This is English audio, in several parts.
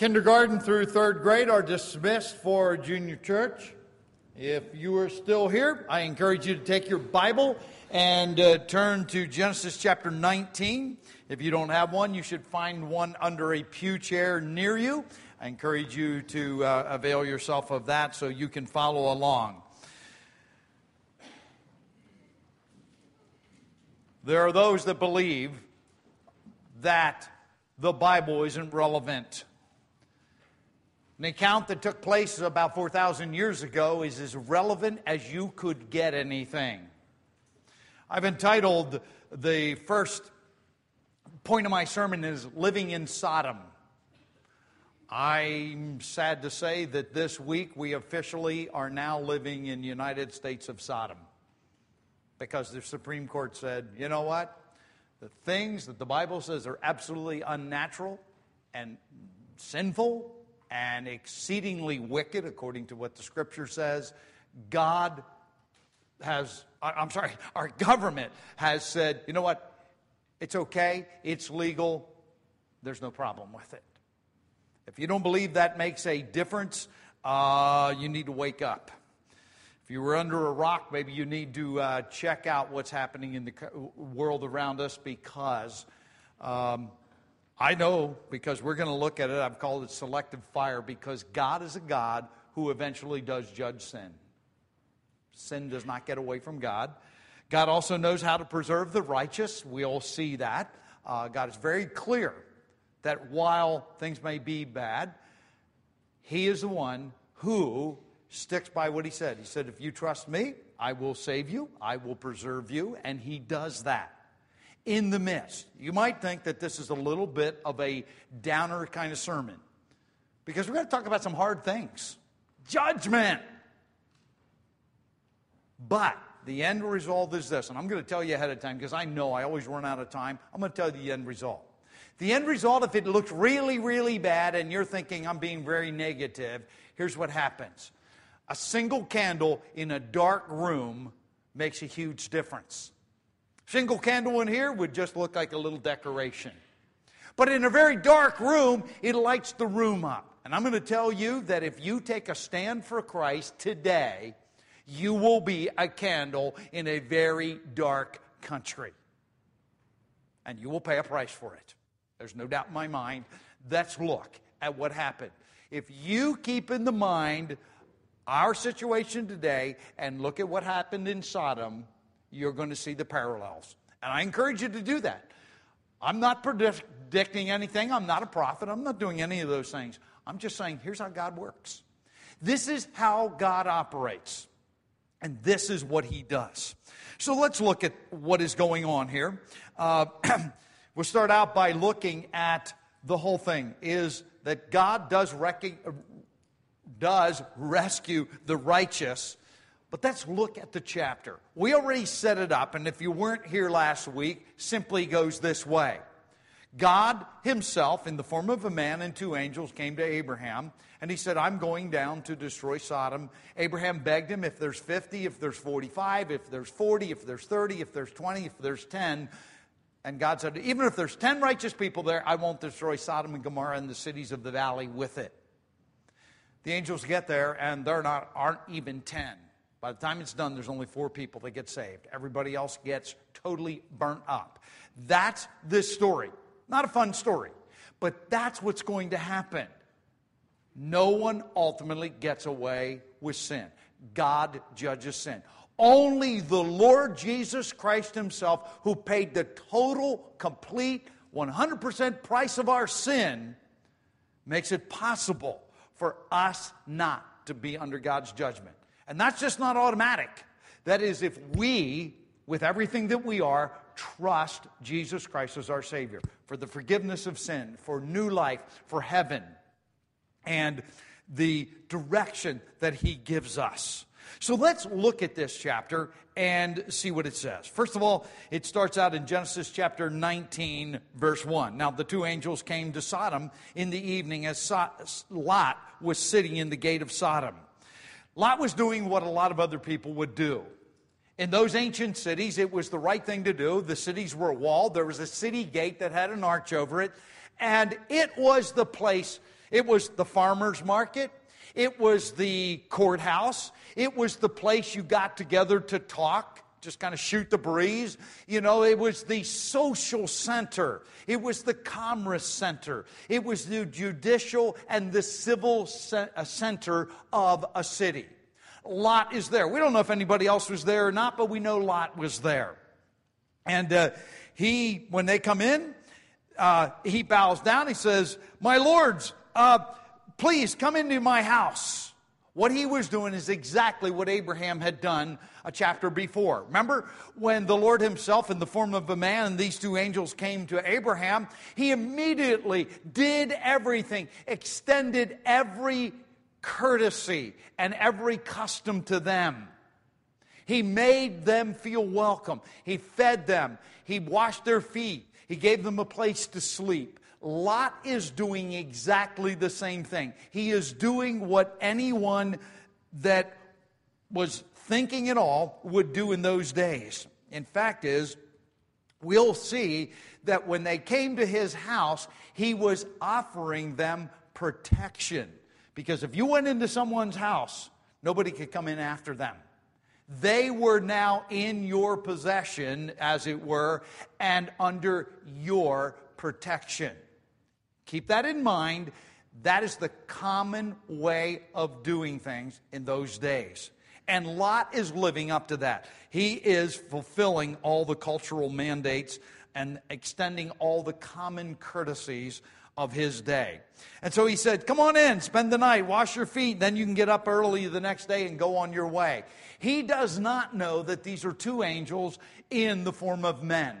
Kindergarten through third grade are dismissed for junior church. If you are still here, I encourage you to take your Bible and uh, turn to Genesis chapter 19. If you don't have one, you should find one under a pew chair near you. I encourage you to uh, avail yourself of that so you can follow along. There are those that believe that the Bible isn't relevant. An account that took place about 4,000 years ago is as relevant as you could get anything. I've entitled the first point of my sermon is Living in Sodom. I'm sad to say that this week we officially are now living in United States of Sodom because the Supreme Court said, you know what? The things that the Bible says are absolutely unnatural and sinful and exceedingly wicked, according to what the scripture says. God has, I'm sorry, our government has said, you know what? It's okay, it's legal, there's no problem with it. If you don't believe that makes a difference, uh, you need to wake up. If you were under a rock, maybe you need to uh, check out what's happening in the world around us because um, I know because we're going to look at it. I've called it selective fire because God is a God who eventually does judge sin. Sin does not get away from God. God also knows how to preserve the righteous. We all see that. Uh, God is very clear that while things may be bad, He is the one who sticks by what He said. He said, If you trust me, I will save you, I will preserve you, and He does that in the midst. You might think that this is a little bit of a downer kind of sermon because we're going to talk about some hard things judgment. But the end result is this, and I'm going to tell you ahead of time because I know I always run out of time. I'm going to tell you the end result. The end result, if it looks really, really bad and you're thinking I'm being very negative, here's what happens a single candle in a dark room makes a huge difference. Single candle in here would just look like a little decoration. But in a very dark room, it lights the room up. And I'm going to tell you that if you take a stand for Christ today, you will be a candle in a very dark country. And you will pay a price for it. There's no doubt in my mind. Let's look at what happened. If you keep in the mind our situation today and look at what happened in Sodom, you're going to see the parallels. And I encourage you to do that. I'm not predicting anything. I'm not a prophet. I'm not doing any of those things. I'm just saying, here's how God works. This is how God operates. And this is what he does. So let's look at what is going on here. Uh, we'll start out by looking at the whole thing is that God does, rec- does rescue the righteous but let's look at the chapter. We already set it up, and if you weren't here last week, simply goes this way God Himself, in the form of a man and two angels, came to Abraham, and He said, I'm going down to destroy Sodom. Abraham begged him, if there's 50, if there's 45, if there's 40, if there's 30, if there's 20, if there's 10. And God said, even if there's 10 righteous people there, I won't destroy Sodom and Gomorrah and the cities of the valley with it. The angels get there, and there not, aren't even 10. By the time it's done, there's only four people that get saved. Everybody else gets totally burnt up. That's this story. Not a fun story, but that's what's going to happen. No one ultimately gets away with sin. God judges sin. Only the Lord Jesus Christ Himself, who paid the total, complete, 100% price of our sin, makes it possible for us not to be under God's judgment. And that's just not automatic. That is, if we, with everything that we are, trust Jesus Christ as our Savior for the forgiveness of sin, for new life, for heaven, and the direction that He gives us. So let's look at this chapter and see what it says. First of all, it starts out in Genesis chapter 19, verse 1. Now, the two angels came to Sodom in the evening as Lot was sitting in the gate of Sodom. Lot was doing what a lot of other people would do. In those ancient cities, it was the right thing to do. The cities were walled, there was a city gate that had an arch over it, and it was the place It was the farmer's market. It was the courthouse. It was the place you got together to talk, just kind of shoot the breeze. You know, it was the social center. It was the commerce center. It was the judicial and the civil uh, center of a city. Lot is there. We don't know if anybody else was there or not, but we know Lot was there. And uh, he, when they come in, uh, he bows down. He says, My lords, uh, please come into my house. What he was doing is exactly what Abraham had done a chapter before. Remember when the Lord himself, in the form of a man, and these two angels came to Abraham, he immediately did everything, extended every courtesy and every custom to them. He made them feel welcome. He fed them. He washed their feet. He gave them a place to sleep. Lot is doing exactly the same thing. He is doing what anyone that was thinking at all would do in those days. In fact, is we'll see that when they came to his house, he was offering them protection. Because if you went into someone's house, nobody could come in after them. They were now in your possession, as it were, and under your protection. Keep that in mind. That is the common way of doing things in those days. And Lot is living up to that. He is fulfilling all the cultural mandates and extending all the common courtesies of his day. And so he said, Come on in, spend the night, wash your feet, then you can get up early the next day and go on your way. He does not know that these are two angels in the form of men.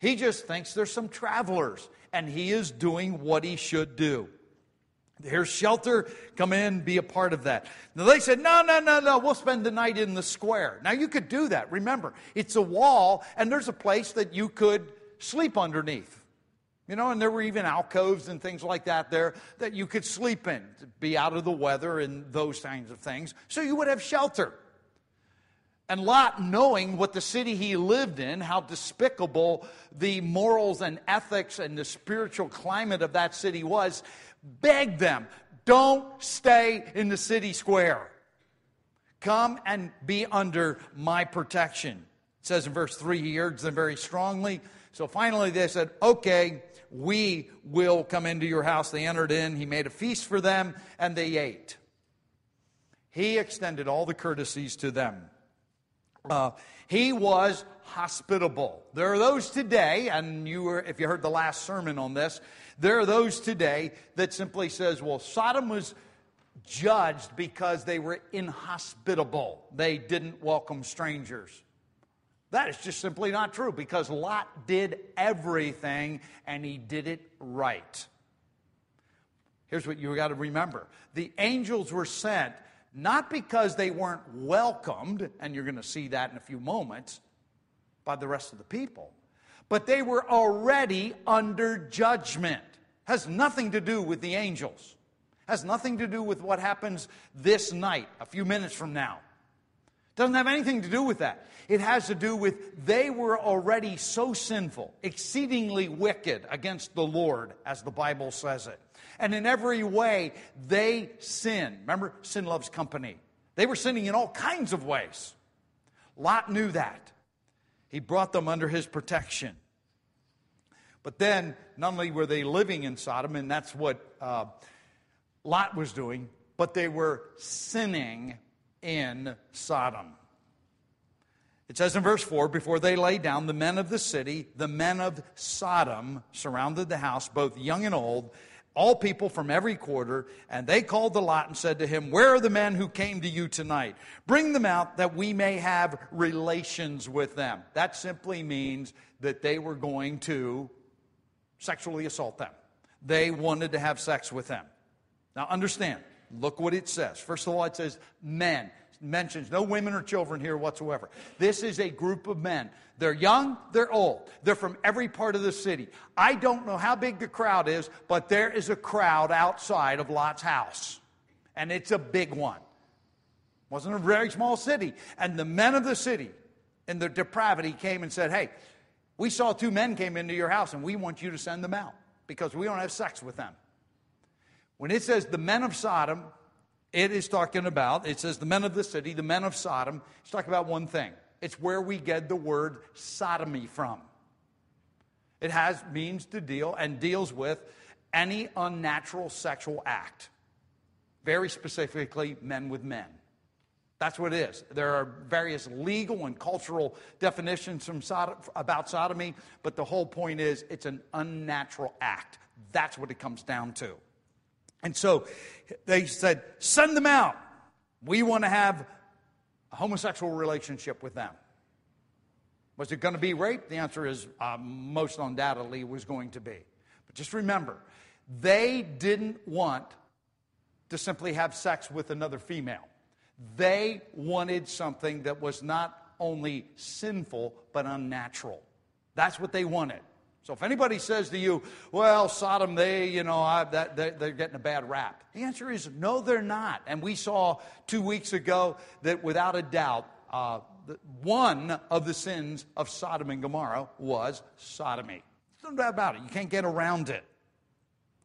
He just thinks there's some travelers, and he is doing what he should do. Here's shelter. Come in, be a part of that. Now they said, no, no, no, no, we'll spend the night in the square. Now you could do that. Remember, it's a wall, and there's a place that you could sleep underneath. You know, and there were even alcoves and things like that there that you could sleep in to be out of the weather and those kinds of things. So you would have shelter. And Lot, knowing what the city he lived in, how despicable the morals and ethics and the spiritual climate of that city was, begged them, don't stay in the city square. Come and be under my protection. It says in verse 3, he urged them very strongly. So finally they said, okay, we will come into your house. They entered in. He made a feast for them, and they ate. He extended all the courtesies to them. Uh, he was hospitable. There are those today, and you were, if you heard the last sermon on this, there are those today that simply says, well, Sodom was judged because they were inhospitable. They didn't welcome strangers. That is just simply not true because Lot did everything and he did it right. Here's what you got to remember the angels were sent not because they weren't welcomed, and you're going to see that in a few moments, by the rest of the people, but they were already under judgment. Has nothing to do with the angels. Has nothing to do with what happens this night, a few minutes from now. Doesn't have anything to do with that. It has to do with they were already so sinful, exceedingly wicked against the Lord, as the Bible says it. And in every way, they sin. Remember, sin loves company. They were sinning in all kinds of ways. Lot knew that. He brought them under his protection. But then, not only were they living in Sodom, and that's what uh, Lot was doing, but they were sinning in Sodom. It says in verse 4 Before they lay down, the men of the city, the men of Sodom, surrounded the house, both young and old, all people from every quarter, and they called the Lot and said to him, Where are the men who came to you tonight? Bring them out that we may have relations with them. That simply means that they were going to sexually assault them. They wanted to have sex with them. Now understand, Look what it says. First of all, it says men. Mentions no women or children here whatsoever. This is a group of men. They're young, they're old. They're from every part of the city. I don't know how big the crowd is, but there is a crowd outside of Lot's house. And it's a big one. It wasn't a very small city. And the men of the city in their depravity came and said, Hey, we saw two men came into your house and we want you to send them out because we don't have sex with them. When it says the men of Sodom, it is talking about, it says the men of the city, the men of Sodom. It's talking about one thing. It's where we get the word sodomy from. It has means to deal and deals with any unnatural sexual act. Very specifically, men with men. That's what it is. There are various legal and cultural definitions from Sodom, about sodomy, but the whole point is it's an unnatural act. That's what it comes down to. And so they said, send them out. We want to have a homosexual relationship with them. Was it going to be rape? The answer is uh, most undoubtedly was going to be. But just remember, they didn't want to simply have sex with another female. They wanted something that was not only sinful, but unnatural. That's what they wanted. So if anybody says to you, well, Sodom, they, you know, I, that, they, they're getting a bad rap, the answer is no, they're not. And we saw two weeks ago that without a doubt, uh, one of the sins of Sodom and Gomorrah was sodomy. There's no doubt about it. You can't get around it.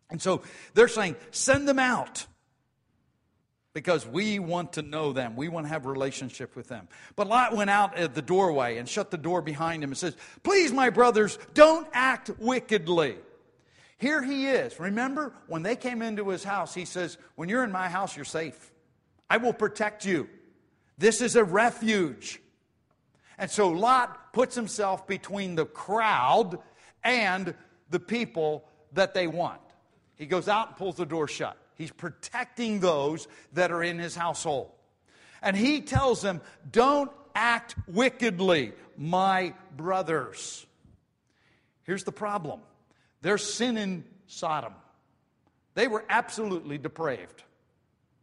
And so they're saying, send them out because we want to know them. We want to have relationship with them. But Lot went out at the doorway and shut the door behind him and says, Please, my brothers, don't act wickedly. Here he is. Remember, when they came into his house, he says, When you're in my house, you're safe. I will protect you. This is a refuge. And so Lot puts himself between the crowd and the people that they want. He goes out and pulls the door shut. He's protecting those that are in his household. And he tells them, Don't act wickedly, my brothers. Here's the problem they're sinning Sodom. They were absolutely depraved.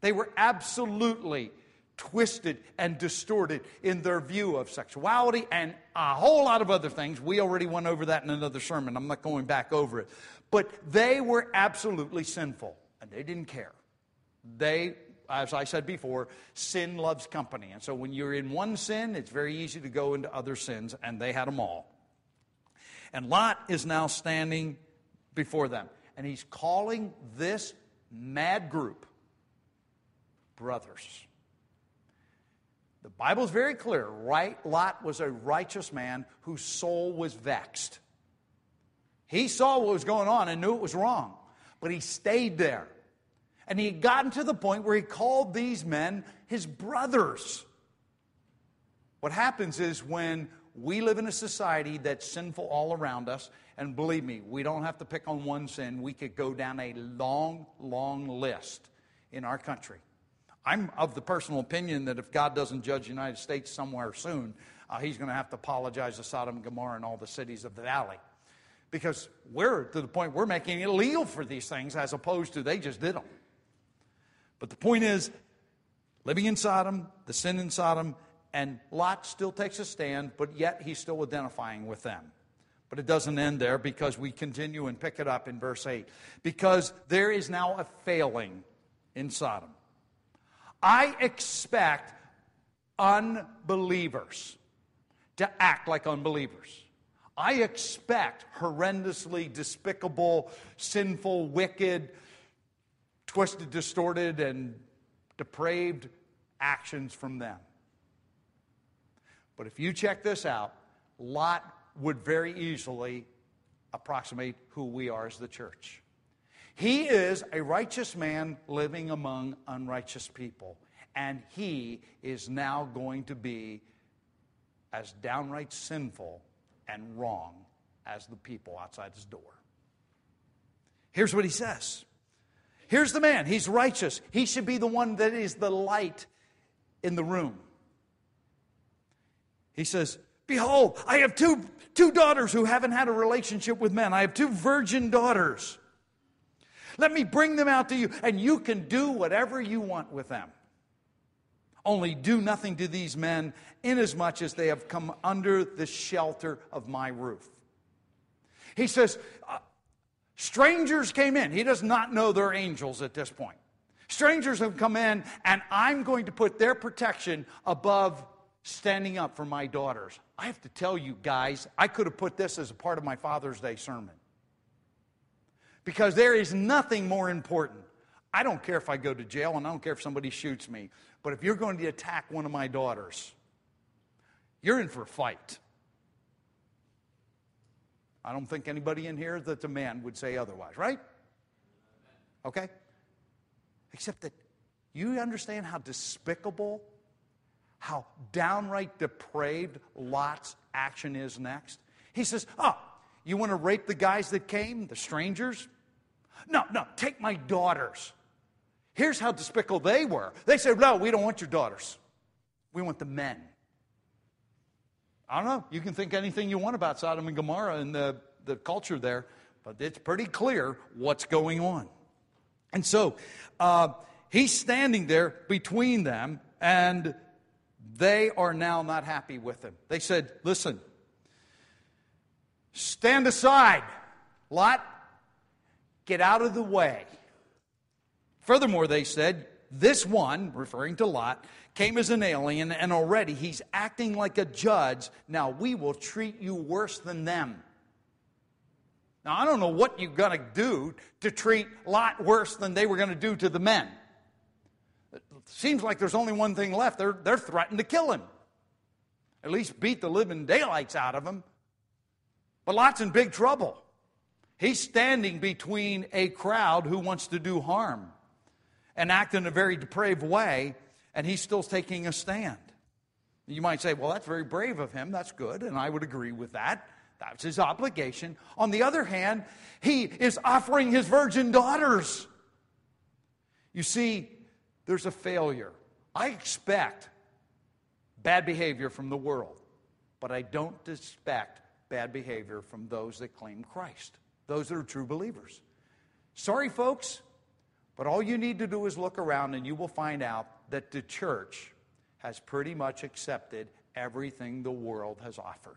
They were absolutely twisted and distorted in their view of sexuality and a whole lot of other things. We already went over that in another sermon. I'm not going back over it. But they were absolutely sinful and they didn't care. They, as I said before, sin loves company. And so when you're in one sin, it's very easy to go into other sins, and they had them all. And Lot is now standing before them, and he's calling this mad group brothers. The Bible is very clear. Right, Lot was a righteous man whose soul was vexed. He saw what was going on and knew it was wrong, but he stayed there. And he had gotten to the point where he called these men his brothers. What happens is when we live in a society that's sinful all around us, and believe me, we don't have to pick on one sin. We could go down a long, long list in our country. I'm of the personal opinion that if God doesn't judge the United States somewhere soon, uh, he's going to have to apologize to Sodom and Gomorrah and all the cities of the valley. Because we're to the point we're making it illegal for these things as opposed to they just did them. But the point is, living in Sodom, the sin in Sodom, and Lot still takes a stand, but yet he's still identifying with them. But it doesn't end there because we continue and pick it up in verse 8. Because there is now a failing in Sodom. I expect unbelievers to act like unbelievers. I expect horrendously despicable, sinful, wicked, twisted, distorted, and depraved actions from them. But if you check this out, Lot would very easily approximate who we are as the church. He is a righteous man living among unrighteous people, and he is now going to be as downright sinful and wrong as the people outside his door. Here's what he says Here's the man, he's righteous. He should be the one that is the light in the room. He says, Behold, I have two, two daughters who haven't had a relationship with men. I have two virgin daughters. Let me bring them out to you, and you can do whatever you want with them. Only do nothing to these men, inasmuch as they have come under the shelter of my roof. He says, uh, Strangers came in. He does not know they're angels at this point. Strangers have come in, and I'm going to put their protection above standing up for my daughters. I have to tell you guys, I could have put this as a part of my Father's Day sermon. Because there is nothing more important. I don't care if I go to jail and I don't care if somebody shoots me. But if you're going to attack one of my daughters, you're in for a fight. I don't think anybody in here that's a man would say otherwise, right? Okay? Except that you understand how despicable, how downright depraved Lot's action is next? He says, Oh, you want to rape the guys that came, the strangers? No, no, take my daughters. Here's how despicable they were. They said, No, we don't want your daughters. We want the men. I don't know. You can think anything you want about Sodom and Gomorrah and the, the culture there, but it's pretty clear what's going on. And so uh, he's standing there between them, and they are now not happy with him. They said, Listen, stand aside, Lot, get out of the way. Furthermore, they said, this one, referring to Lot, came as an alien, and already he's acting like a judge. Now we will treat you worse than them. Now, I don't know what you're going to do to treat Lot worse than they were going to do to the men. It seems like there's only one thing left. They're, they're threatened to kill him, at least beat the living daylights out of him. But Lot's in big trouble. He's standing between a crowd who wants to do harm and act in a very depraved way, and he's still taking a stand. You might say, well, that's very brave of him. That's good, and I would agree with that. That's his obligation. On the other hand, he is offering his virgin daughters. You see, there's a failure. I expect bad behavior from the world, but I don't expect bad behavior from those that claim Christ, those that are true believers. Sorry, folks, but all you need to do is look around and you will find out that the church has pretty much accepted everything the world has offered.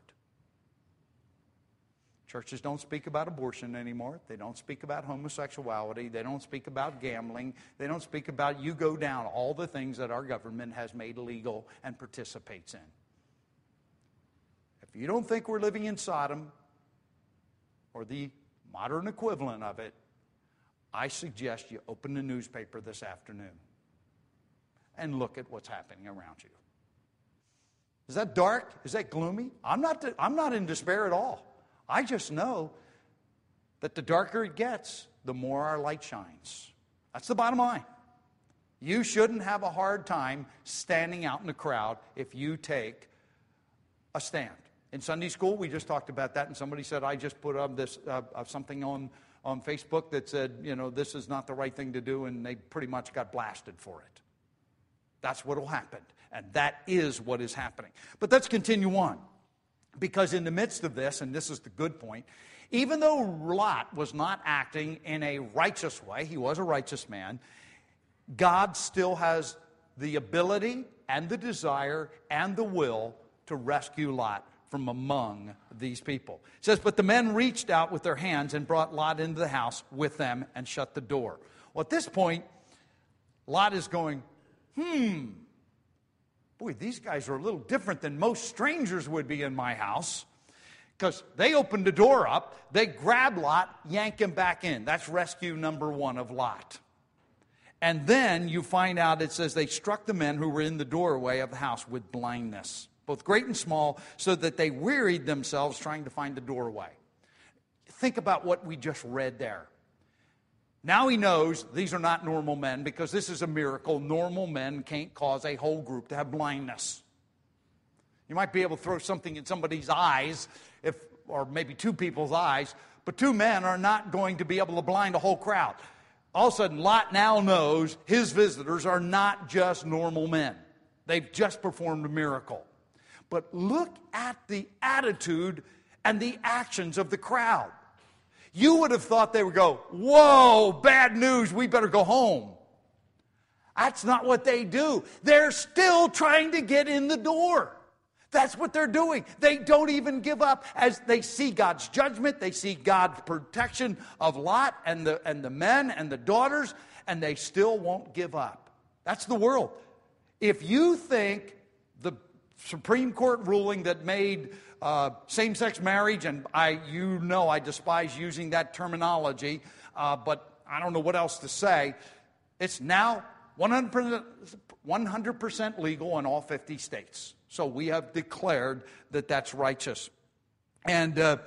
Churches don't speak about abortion anymore. They don't speak about homosexuality. They don't speak about gambling. They don't speak about you go down, all the things that our government has made legal and participates in. If you don't think we're living in Sodom or the modern equivalent of it, I suggest you open the newspaper this afternoon and look at what's happening around you. Is that dark? Is that gloomy? I'm not, I'm not in despair at all. I just know that the darker it gets, the more our light shines. That's the bottom line. You shouldn't have a hard time standing out in the crowd if you take a stand. In Sunday school, we just talked about that, and somebody said, I just put up this, uh, something on on Facebook that said, you know, this is not the right thing to do, and they pretty much got blasted for it. That's what will happen. And that is what is happening. But let's continue on. Because in the midst of this, and this is the good point, even though Lot was not acting in a righteous way, he was a righteous man, God still has the ability and the desire and the will to rescue Lot from among these people. It says, But the men reached out with their hands and brought Lot into the house with them and shut the door. Well, at this point, Lot is going, Hmm, boy, these guys are a little different than most strangers would be in my house. Because they opened the door up, they grab Lot, yank him back in. That's rescue number one of Lot. And then you find out it says they struck the men who were in the doorway of the house with blindness both great and small, so that they wearied themselves trying to find the doorway. Think about what we just read there. Now he knows these are not normal men because this is a miracle. Normal men can't cause a whole group to have blindness. You might be able to throw something in somebody's eyes, if, or maybe two people's eyes, but two men are not going to be able to blind a whole crowd. All of a sudden, Lot now knows his visitors are not just normal men. They've just performed a miracle. But look at the attitude and the actions of the crowd. You would have thought they would go, Whoa, bad news, we better go home. That's not what they do. They're still trying to get in the door. That's what they're doing. They don't even give up as they see God's judgment, they see God's protection of Lot and the, and the men and the daughters, and they still won't give up. That's the world. If you think Supreme Court ruling that made uh, same sex marriage, and I, you know I despise using that terminology, uh, but I don't know what else to say. It's now 100%, 100% legal in all 50 states. So we have declared that that's righteous. And uh,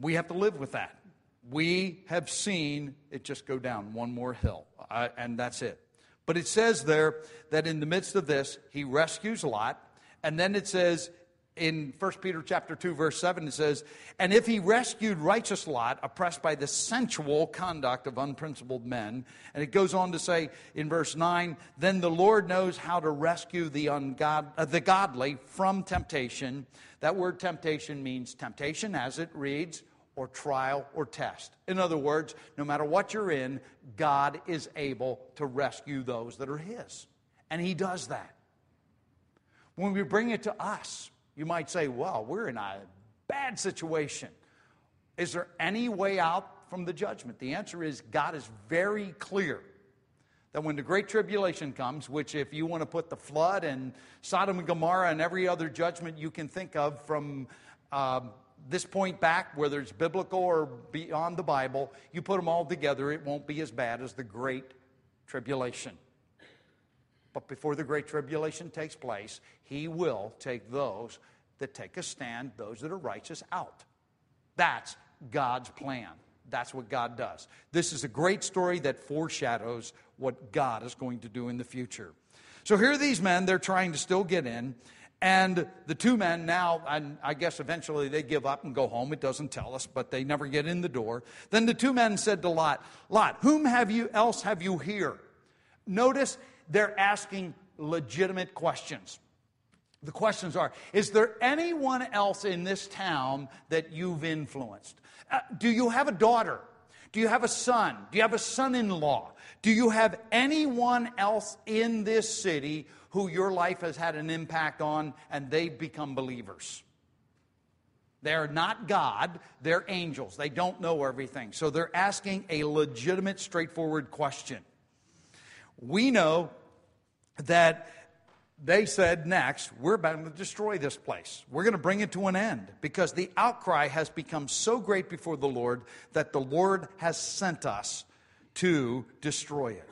we have to live with that. We have seen it just go down one more hill, uh, and that's it. But it says there that in the midst of this, he rescues Lot. And then it says in 1 Peter chapter 2 verse 7 it says, "And if he rescued righteous Lot oppressed by the sensual conduct of unprincipled men." And it goes on to say in verse 9, "Then the Lord knows how to rescue the ungod uh, the godly from temptation." That word temptation means temptation as it reads or trial or test. In other words, no matter what you're in, God is able to rescue those that are his. And he does that. When we bring it to us, you might say, well, we're in a bad situation. Is there any way out from the judgment? The answer is God is very clear that when the Great Tribulation comes, which, if you want to put the flood and Sodom and Gomorrah and every other judgment you can think of from uh, this point back, whether it's biblical or beyond the Bible, you put them all together, it won't be as bad as the Great Tribulation. But before the Great Tribulation takes place, He will take those that take a stand, those that are righteous, out. That's God's plan. That's what God does. This is a great story that foreshadows what God is going to do in the future. So here are these men, they're trying to still get in. And the two men now, and I guess eventually they give up and go home. It doesn't tell us, but they never get in the door. Then the two men said to Lot, Lot, whom have you else have you here? Notice they're asking legitimate questions. The questions are Is there anyone else in this town that you've influenced? Uh, do you have a daughter? Do you have a son? Do you have a son in law? Do you have anyone else in this city who your life has had an impact on and they've become believers? They're not God, they're angels. They don't know everything. So they're asking a legitimate, straightforward question. We know that they said next, we're about to destroy this place. We're going to bring it to an end because the outcry has become so great before the Lord that the Lord has sent us to destroy it.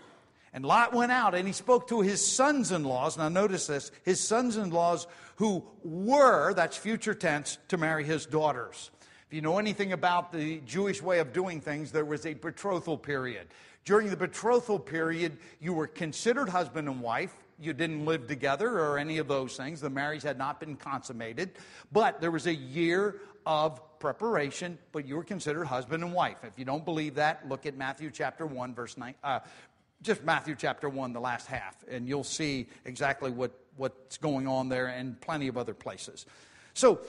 And Lot went out and he spoke to his sons in laws. Now, notice this his sons in laws who were, that's future tense, to marry his daughters. If you know anything about the Jewish way of doing things, there was a betrothal period. During the betrothal period, you were considered husband and wife. You didn't live together or any of those things. The marriage had not been consummated. But there was a year of preparation, but you were considered husband and wife. If you don't believe that, look at Matthew chapter 1, verse 9, uh, just Matthew chapter 1, the last half, and you'll see exactly what, what's going on there and plenty of other places. So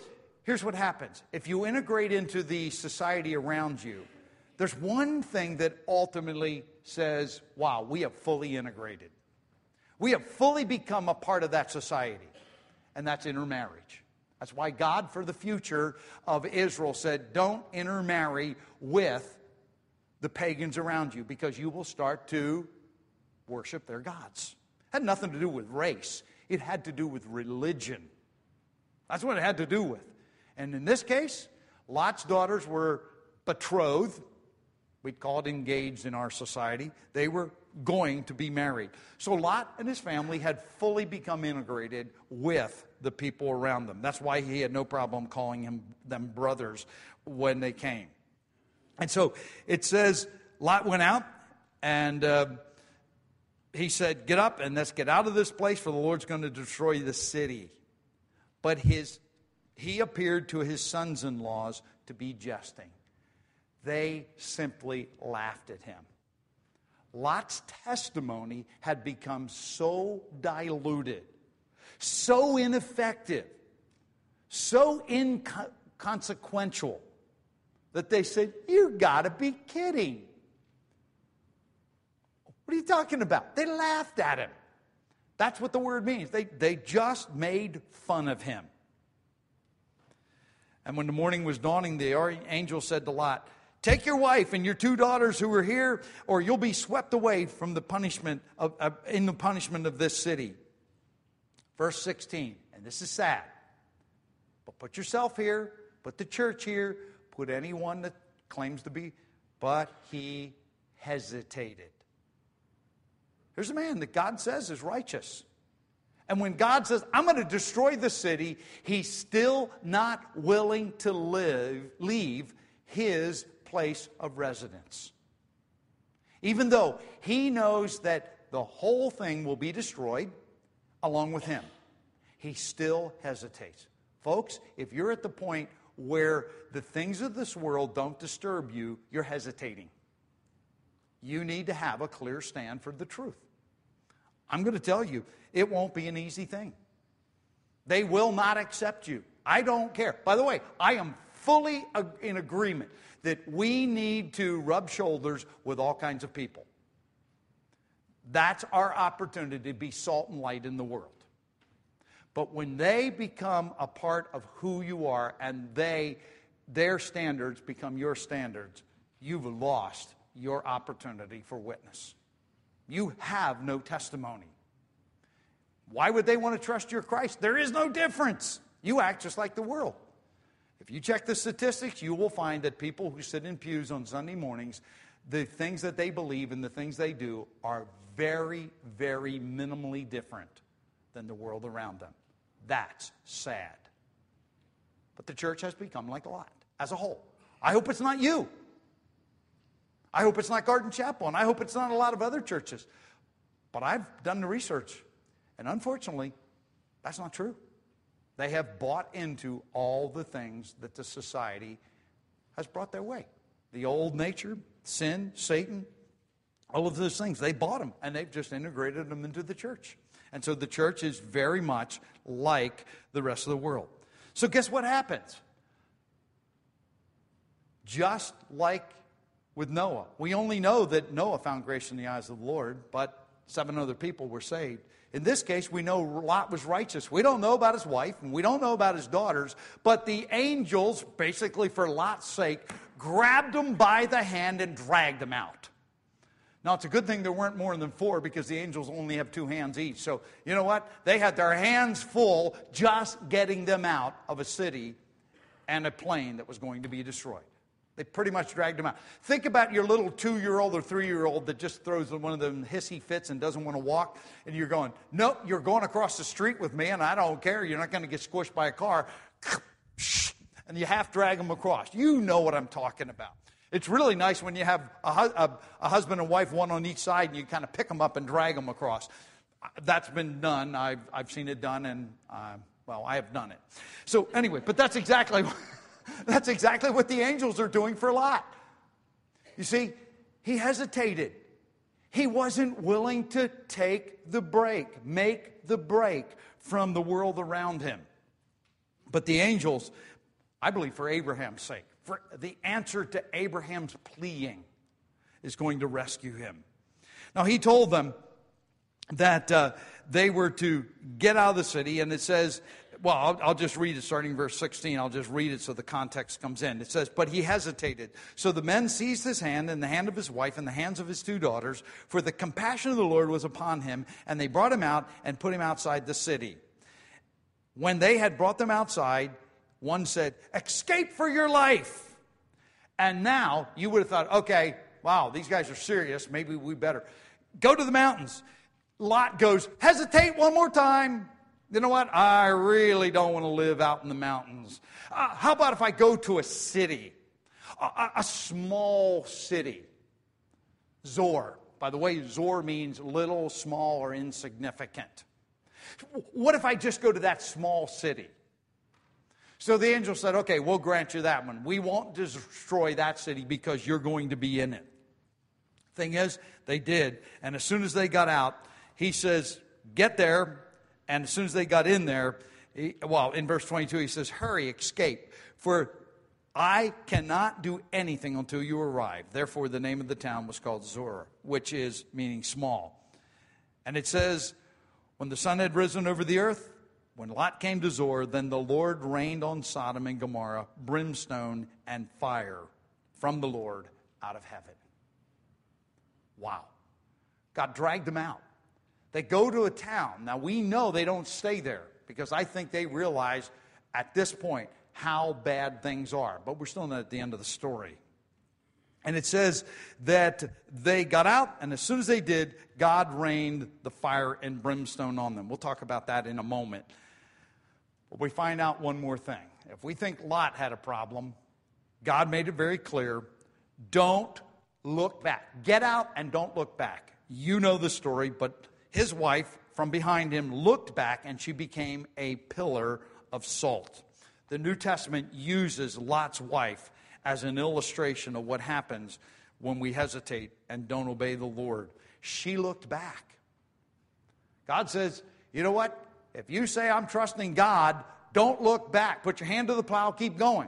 here's what happens if you integrate into the society around you, there's one thing that ultimately says, wow, we have fully integrated. We have fully become a part of that society, and that's intermarriage. That's why God, for the future of Israel, said, Don't intermarry with the pagans around you because you will start to worship their gods. It had nothing to do with race, it had to do with religion. That's what it had to do with. And in this case, Lot's daughters were betrothed. We'd call it engaged in our society. They were going to be married. So Lot and his family had fully become integrated with the people around them. That's why he had no problem calling him, them brothers when they came. And so it says Lot went out and uh, he said, Get up and let's get out of this place, for the Lord's going to destroy the city. But his, he appeared to his sons in laws to be jesting. They simply laughed at him. Lot's testimony had become so diluted, so ineffective, so inconsequential that they said, You gotta be kidding. What are you talking about? They laughed at him. That's what the word means. They, they just made fun of him. And when the morning was dawning, the angel said to Lot, Take your wife and your two daughters who are here, or you'll be swept away from the punishment of, uh, in the punishment of this city. Verse 16, and this is sad. But put yourself here, put the church here, put anyone that claims to be, but he hesitated. Here's a man that God says is righteous. And when God says, I'm going to destroy the city, he's still not willing to live, leave his place of residence. Even though he knows that the whole thing will be destroyed along with him, he still hesitates. Folks, if you're at the point where the things of this world don't disturb you, you're hesitating. You need to have a clear stand for the truth. I'm going to tell you, it won't be an easy thing. They will not accept you. I don't care. By the way, I am fully in agreement that we need to rub shoulders with all kinds of people. That's our opportunity to be salt and light in the world. But when they become a part of who you are and they their standards become your standards, you've lost your opportunity for witness. You have no testimony. Why would they want to trust your Christ? There is no difference. You act just like the world. If you check the statistics, you will find that people who sit in pews on Sunday mornings, the things that they believe and the things they do are very, very minimally different than the world around them. That's sad. But the church has become like a lot as a whole. I hope it's not you. I hope it's not Garden Chapel, and I hope it's not a lot of other churches. But I've done the research, and unfortunately, that's not true. They have bought into all the things that the society has brought their way the old nature, sin, Satan, all of those things. They bought them, and they've just integrated them into the church. And so the church is very much like the rest of the world. So, guess what happens? Just like with Noah, we only know that Noah found grace in the eyes of the Lord, but seven other people were saved. In this case, we know Lot was righteous. We don't know about his wife and we don't know about his daughters, but the angels, basically for Lot's sake, grabbed him by the hand and dragged him out. Now, it's a good thing there weren't more than four because the angels only have two hands each. So, you know what? They had their hands full just getting them out of a city and a plain that was going to be destroyed. They pretty much dragged him out. Think about your little two year old or three year old that just throws one of them hissy fits and doesn't want to walk, and you're going, Nope, you're going across the street with me, and I don't care. You're not going to get squished by a car. And you half drag them across. You know what I'm talking about. It's really nice when you have a, a, a, husband and wife, one on each side, and you kind of pick them up and drag them across. That's been done. I've, I've seen it done, and uh, well, I have done it. So, anyway, but that's exactly. That's exactly what the angels are doing for Lot. You see, he hesitated. He wasn't willing to take the break, make the break from the world around him. But the angels, I believe for Abraham's sake, for the answer to Abraham's pleading, is going to rescue him. Now, he told them that uh, they were to get out of the city, and it says well, I'll, I'll, just read it starting verse 16. I'll just read it so the context comes in. It says, But he hesitated. So the men seized his hand and the hand of his wife and the hands of his two daughters, for the compassion of the Lord was upon him, and they brought him out and put him outside the city. When they had brought them outside, one said, Escape for your life. And now you would have thought, okay, wow, these guys are serious. Maybe we better go to the mountains. Lot goes, Hesitate one more time you know what? I really don't want to live out in the mountains. Uh, how about if I go to a city, a, a small city? Zoar. By the way, Zoar means little, small, or insignificant. What if I just go to that small city? So the angel said, Okay, we'll grant you that one. We won't destroy that city because you're going to be in it. Thing is, they did. And as soon as they got out, he says, Get there, and as soon as they got in there, he, well, in verse 22, he says, Hurry, escape, for I cannot do anything until you arrive. Therefore, the name of the town was called Zoar, which is meaning small. And it says, When the sun had risen over the earth, when Lot came to Zoar, then the Lord rained on Sodom and Gomorrah brimstone and fire from the Lord out of heaven. Wow. God dragged them out. They go to a town. Now, we know they don't stay there because I think they realize at this point how bad things are. But we're still not at the end of the story. And it says that they got out, and as soon as they did, God rained the fire and brimstone on them. We'll talk about that in a moment. But we find out one more thing. If we think Lot had a problem, God made it very clear don't look back. Get out and don't look back. You know the story, but his wife from behind him looked back and she became a pillar of salt. The New Testament uses Lot's wife as an illustration of what happens when we hesitate and don't obey the Lord. She looked back. God says, you know what? If you say, I'm trusting God, don't look back. Put your hand to the plow, keep going.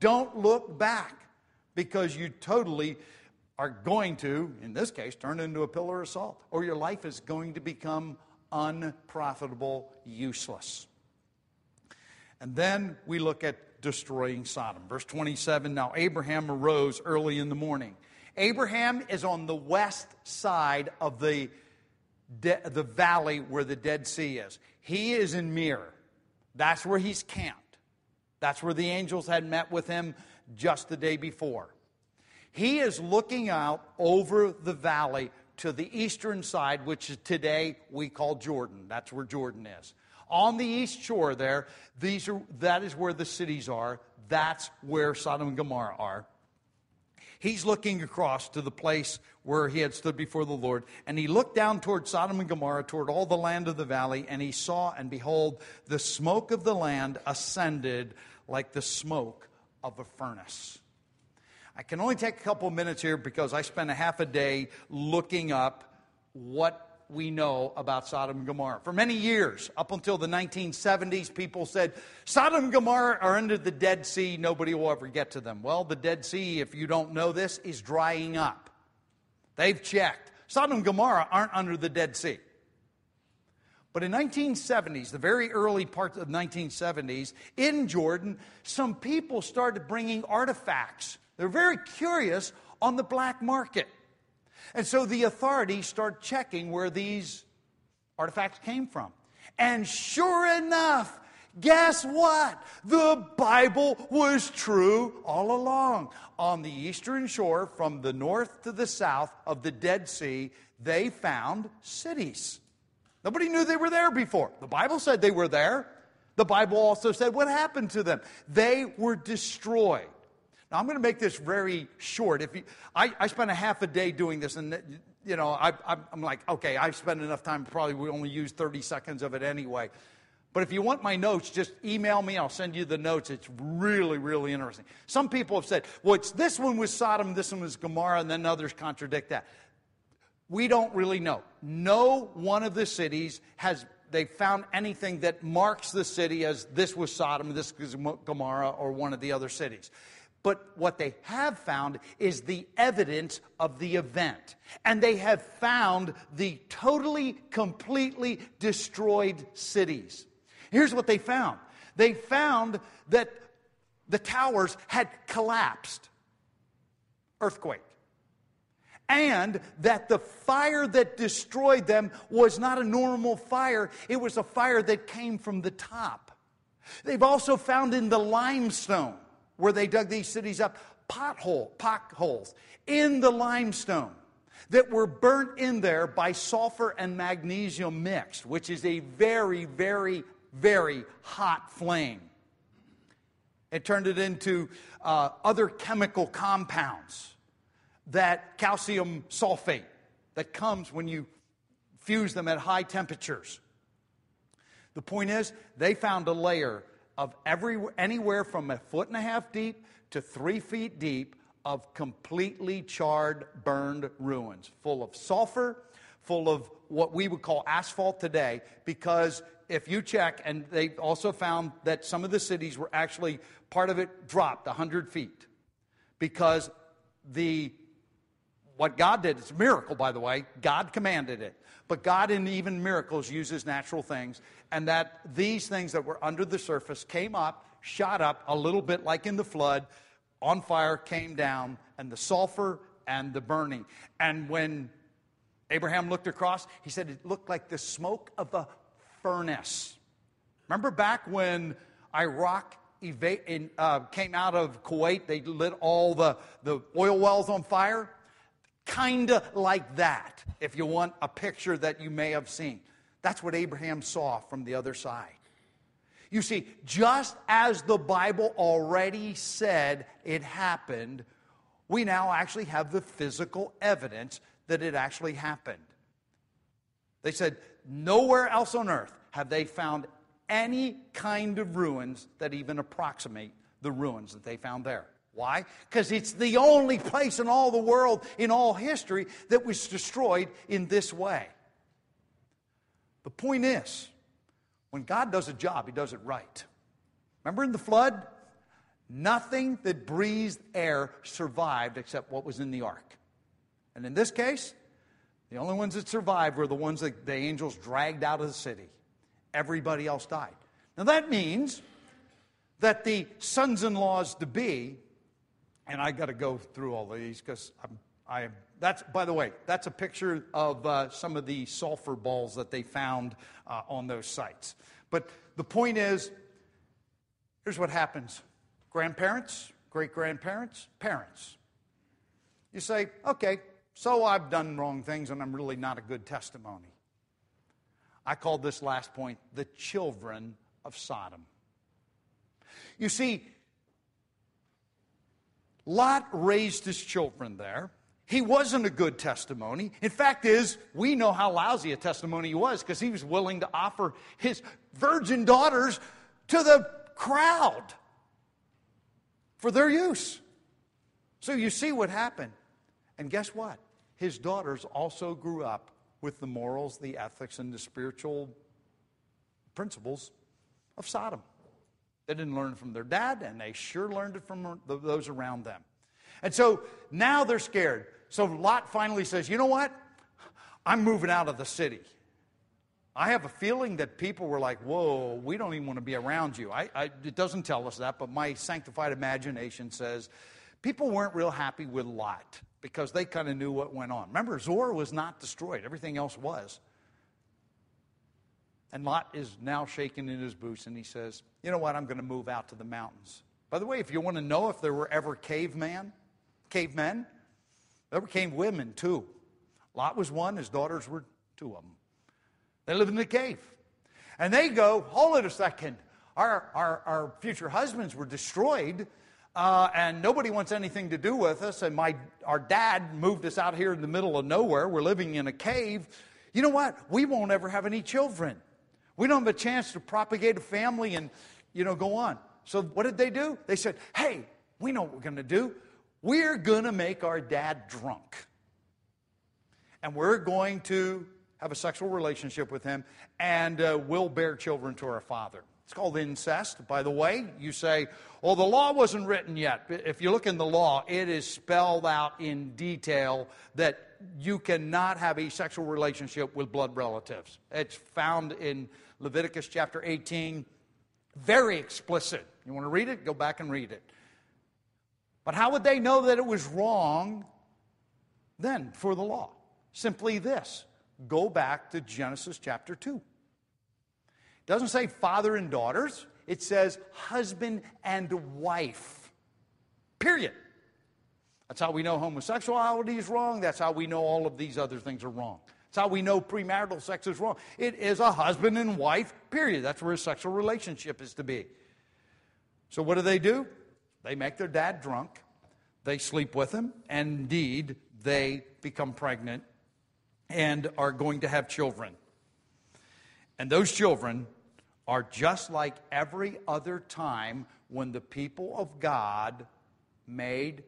Don't look back because you totally are going to, in this case, turn into a pillar of salt, or your life is going to become unprofitable, useless. And then we look at destroying Sodom. Verse 27 Now Abraham arose early in the morning. Abraham is on the west side of the, de- the valley where the Dead Sea is. He is in Mir. That's where he's camped. That's where the angels had met with him just the day before. He is looking out over the valley to the eastern side, which is today we call Jordan. That's where Jordan is. On the east shore there, these are, that is where the cities are. That's where Sodom and Gomorrah are. He's looking across to the place where he had stood before the Lord, and he looked down toward Sodom and Gomorrah, toward all the land of the valley, and he saw, and behold, the smoke of the land ascended like the smoke of a furnace. I can only take a couple minutes here because I spent a half a day looking up what we know about Sodom and Gomorrah. For many years, up until the 1970s, people said Sodom and Gomorrah are under the Dead Sea, nobody will ever get to them. Well, the Dead Sea, if you don't know this, is drying up. They've checked. Sodom and Gomorrah aren't under the Dead Sea. But in 1970s, the very early part of 1970s, in Jordan, some people started bringing artifacts. They're very curious on the black market. And so the authorities start checking where these artifacts came from. And sure enough, guess what? The Bible was true all along. On the eastern shore, from the north to the south of the Dead Sea, they found cities. Nobody knew they were there before. The Bible said they were there. The Bible also said what happened to them. They were destroyed. Now, I'm going to make this very short. If you, I, I spent a half a day doing this, and you know, I, am like, okay, I've spent enough time. Probably we only use 30 seconds of it anyway. But if you want my notes, just email me. I'll send you the notes. It's really, really interesting. Some people have said, well, it's this one was Sodom, this one was Gomorrah, and then others contradict that. We don't really know. No one of the cities has they found anything that marks the city as this was Sodom, this was Gomorrah, or one of the other cities. But what they have found is the evidence of the event. And they have found the totally, completely destroyed cities. Here's what they found they found that the towers had collapsed, earthquake. And that the fire that destroyed them was not a normal fire, it was a fire that came from the top. They've also found in the limestone where they dug these cities up, pothole, potholes in the limestone that were burnt in there by sulfur and magnesium mixed, which is a very, very, very hot flame. It turned it into uh, other chemical compounds, that calcium sulfate that comes when you fuse them at high temperatures. The point is, they found a layer of every, anywhere from a foot and a half deep to three feet deep of completely charred, burned ruins, full of sulfur, full of what we would call asphalt today, because if you check, and they also found that some of the cities were actually, part of it dropped 100 feet because the what God did, it's a miracle, by the way. God commanded it. But God, in even miracles, uses natural things. And that these things that were under the surface came up, shot up a little bit like in the flood, on fire, came down, and the sulfur and the burning. And when Abraham looked across, he said it looked like the smoke of a furnace. Remember back when Iraq eva- in, uh, came out of Kuwait, they lit all the, the oil wells on fire. Kind of like that, if you want a picture that you may have seen. That's what Abraham saw from the other side. You see, just as the Bible already said it happened, we now actually have the physical evidence that it actually happened. They said, nowhere else on earth have they found any kind of ruins that even approximate the ruins that they found there. Why? Because it's the only place in all the world, in all history, that was destroyed in this way. The point is, when God does a job, He does it right. Remember in the flood? Nothing that breathed air survived except what was in the ark. And in this case, the only ones that survived were the ones that the angels dragged out of the city. Everybody else died. Now that means that the sons in laws to be, and I got to go through all these because I'm, I, that's, by the way, that's a picture of uh, some of the sulfur balls that they found uh, on those sites. But the point is, here's what happens grandparents, great grandparents, parents. You say, okay, so I've done wrong things and I'm really not a good testimony. I called this last point the children of Sodom. You see, Lot raised his children there. He wasn't a good testimony. In fact, is we know how lousy a testimony he was because he was willing to offer his virgin daughters to the crowd for their use. So you see what happened. And guess what? His daughters also grew up with the morals, the ethics, and the spiritual principles of Sodom. They didn't learn from their dad, and they sure learned it from those around them. And so now they're scared. So Lot finally says, You know what? I'm moving out of the city. I have a feeling that people were like, Whoa, we don't even want to be around you. I, I, it doesn't tell us that, but my sanctified imagination says people weren't real happy with Lot because they kind of knew what went on. Remember, Zoar was not destroyed, everything else was. And Lot is now shaking in his boots and he says, You know what? I'm going to move out to the mountains. By the way, if you want to know if there were ever caveman, cavemen, there were cave women too. Lot was one, his daughters were two of them. They live in the cave. And they go, Hold it a second. Our, our, our future husbands were destroyed uh, and nobody wants anything to do with us. And my, our dad moved us out here in the middle of nowhere. We're living in a cave. You know what? We won't ever have any children. We don't have a chance to propagate a family and, you know, go on. So what did they do? They said, hey, we know what we're going to do. We're going to make our dad drunk. And we're going to have a sexual relationship with him, and uh, we'll bear children to our father. It's called incest, by the way. You say, well, the law wasn't written yet. If you look in the law, it is spelled out in detail that you cannot have a sexual relationship with blood relatives. It's found in Leviticus chapter 18, very explicit. You want to read it? Go back and read it. But how would they know that it was wrong then for the law? Simply this go back to Genesis chapter 2. It doesn't say father and daughters, it says husband and wife. Period. That's how we know homosexuality is wrong. That's how we know all of these other things are wrong. That's how we know premarital sex is wrong. It is a husband and wife, period. That's where a sexual relationship is to be. So, what do they do? They make their dad drunk, they sleep with him, and indeed, they become pregnant and are going to have children. And those children are just like every other time when the people of God made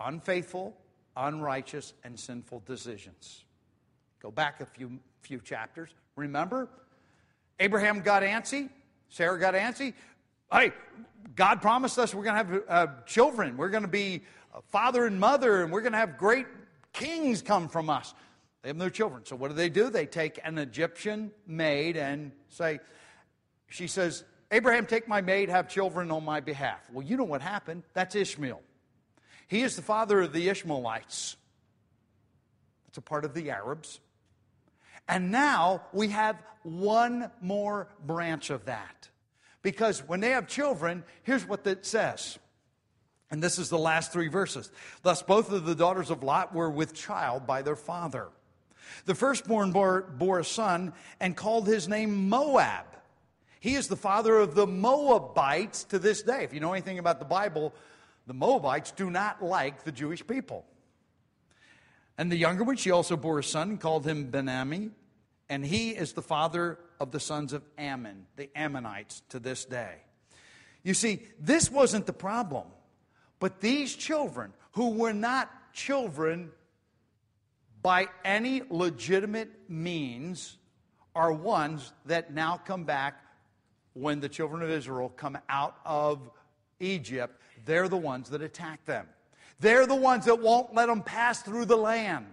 unfaithful, unrighteous, and sinful decisions. Go back a few, few chapters. Remember? Abraham got antsy, Sarah got antsy. Hey, God promised us we're going to have uh, children. We're going to be father and mother, and we're going to have great kings come from us. They have no children. So what do they do? They take an Egyptian maid and say, she says, Abraham, take my maid, have children on my behalf. Well, you know what happened. That's Ishmael. He is the father of the Ishmaelites. It's a part of the Arabs. And now we have one more branch of that. Because when they have children, here's what it says. And this is the last three verses. Thus, both of the daughters of Lot were with child by their father. The firstborn bore, bore a son and called his name Moab. He is the father of the Moabites to this day. If you know anything about the Bible, the Moabites do not like the Jewish people. And the younger one, she also bore a son and called him Ben-Ammi. And he is the father of the sons of Ammon, the Ammonites, to this day. You see, this wasn't the problem. But these children, who were not children by any legitimate means, are ones that now come back when the children of Israel come out of Egypt. They're the ones that attack them. They're the ones that won't let them pass through the land.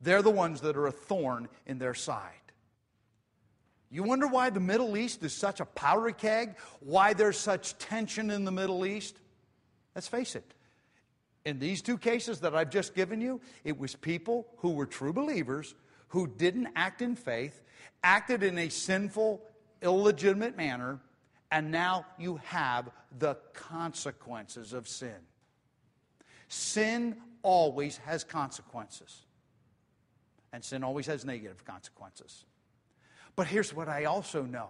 They're the ones that are a thorn in their side. You wonder why the Middle East is such a powder keg? Why there's such tension in the Middle East? Let's face it. In these two cases that I've just given you, it was people who were true believers who didn't act in faith, acted in a sinful, illegitimate manner, and now you have the consequences of sin. Sin always has consequences, and sin always has negative consequences. But here's what I also know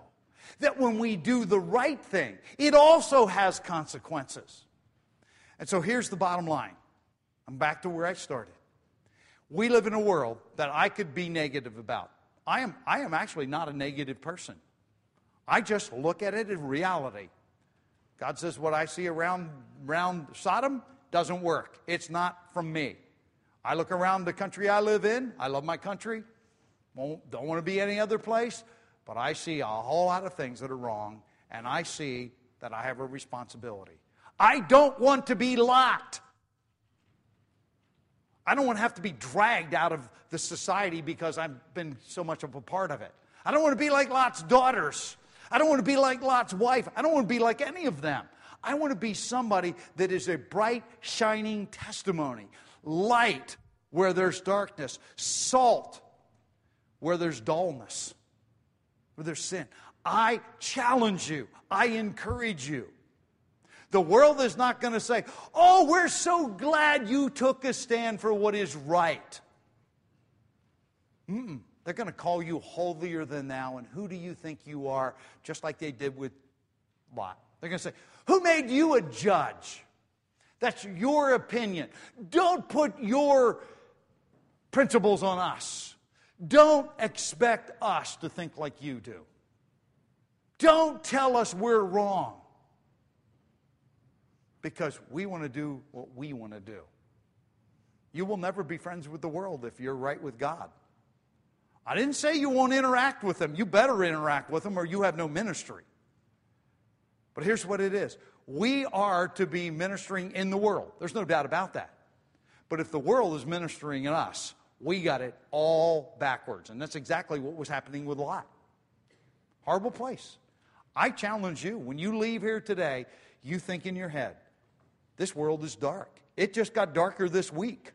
that when we do the right thing, it also has consequences. And so here's the bottom line I'm back to where I started. We live in a world that I could be negative about. I am, I am actually not a negative person. I just look at it in reality. God says what I see around, around Sodom doesn't work. It's not from me. I look around the country I live in. I love my country. Won't, don't want to be any other place. But I see a whole lot of things that are wrong, and I see that I have a responsibility. I don't want to be Lot. I don't want to have to be dragged out of the society because I've been so much of a part of it. I don't want to be like Lot's daughters. I don't want to be like Lot's wife. I don't want to be like any of them. I want to be somebody that is a bright, shining testimony, light where there's darkness, salt where there's dullness, where there's sin. I challenge you, I encourage you. The world is not going to say, Oh, we're so glad you took a stand for what is right. Mm-mm. They're going to call you holier than thou, and who do you think you are? Just like they did with Lot. They're going to say, Who made you a judge? That's your opinion. Don't put your principles on us. Don't expect us to think like you do. Don't tell us we're wrong because we want to do what we want to do. You will never be friends with the world if you're right with God. I didn't say you won't interact with them. You better interact with them or you have no ministry. But here's what it is we are to be ministering in the world. There's no doubt about that. But if the world is ministering in us, we got it all backwards. And that's exactly what was happening with Lot. Horrible place. I challenge you, when you leave here today, you think in your head, this world is dark. It just got darker this week.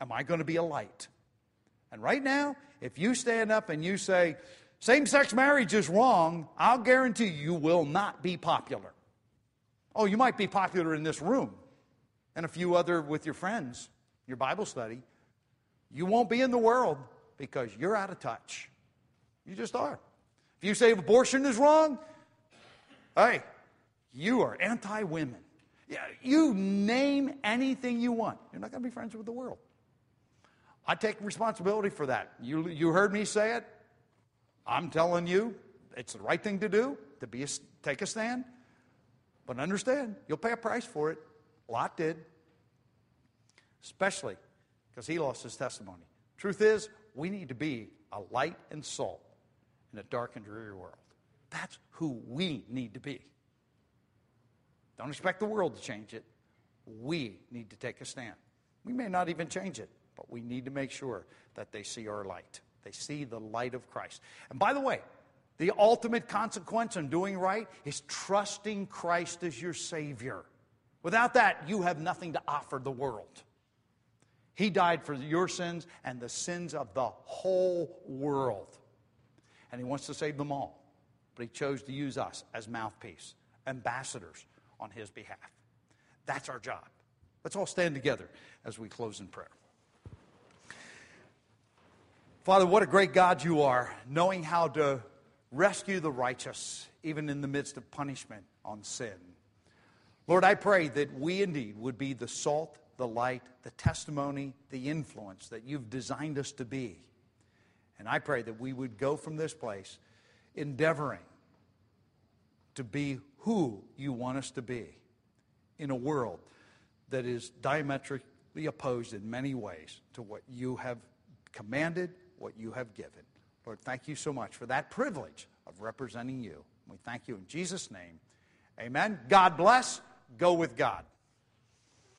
Am I going to be a light? And right now, if you stand up and you say, same sex marriage is wrong, I'll guarantee you will not be popular. Oh, you might be popular in this room and a few other with your friends, your Bible study. You won't be in the world because you're out of touch. You just are. If you say abortion is wrong, hey, you are anti women. You name anything you want. You're not going to be friends with the world. I take responsibility for that. You, you heard me say it. I'm telling you, it's the right thing to do to be a, take a stand. But understand, you'll pay a price for it. Lot did, especially because he lost his testimony. Truth is, we need to be a light and salt in a dark and dreary world. That's who we need to be. Don't expect the world to change it. We need to take a stand. We may not even change it, but we need to make sure that they see our light. They see the light of Christ. And by the way, the ultimate consequence in doing right is trusting Christ as your Savior. Without that, you have nothing to offer the world. He died for your sins and the sins of the whole world. And He wants to save them all. but He chose to use us as mouthpiece, ambassadors on His behalf. That's our job. Let's all stand together as we close in prayer. Father, what a great God you are, knowing how to rescue the righteous, even in the midst of punishment on sin. Lord, I pray that we indeed would be the salt, the light, the testimony, the influence that you've designed us to be. And I pray that we would go from this place endeavoring to be who you want us to be in a world that is diametrically opposed in many ways to what you have commanded, what you have given. Lord, thank you so much for that privilege of representing you. We thank you in Jesus' name. Amen. God bless. Go with God.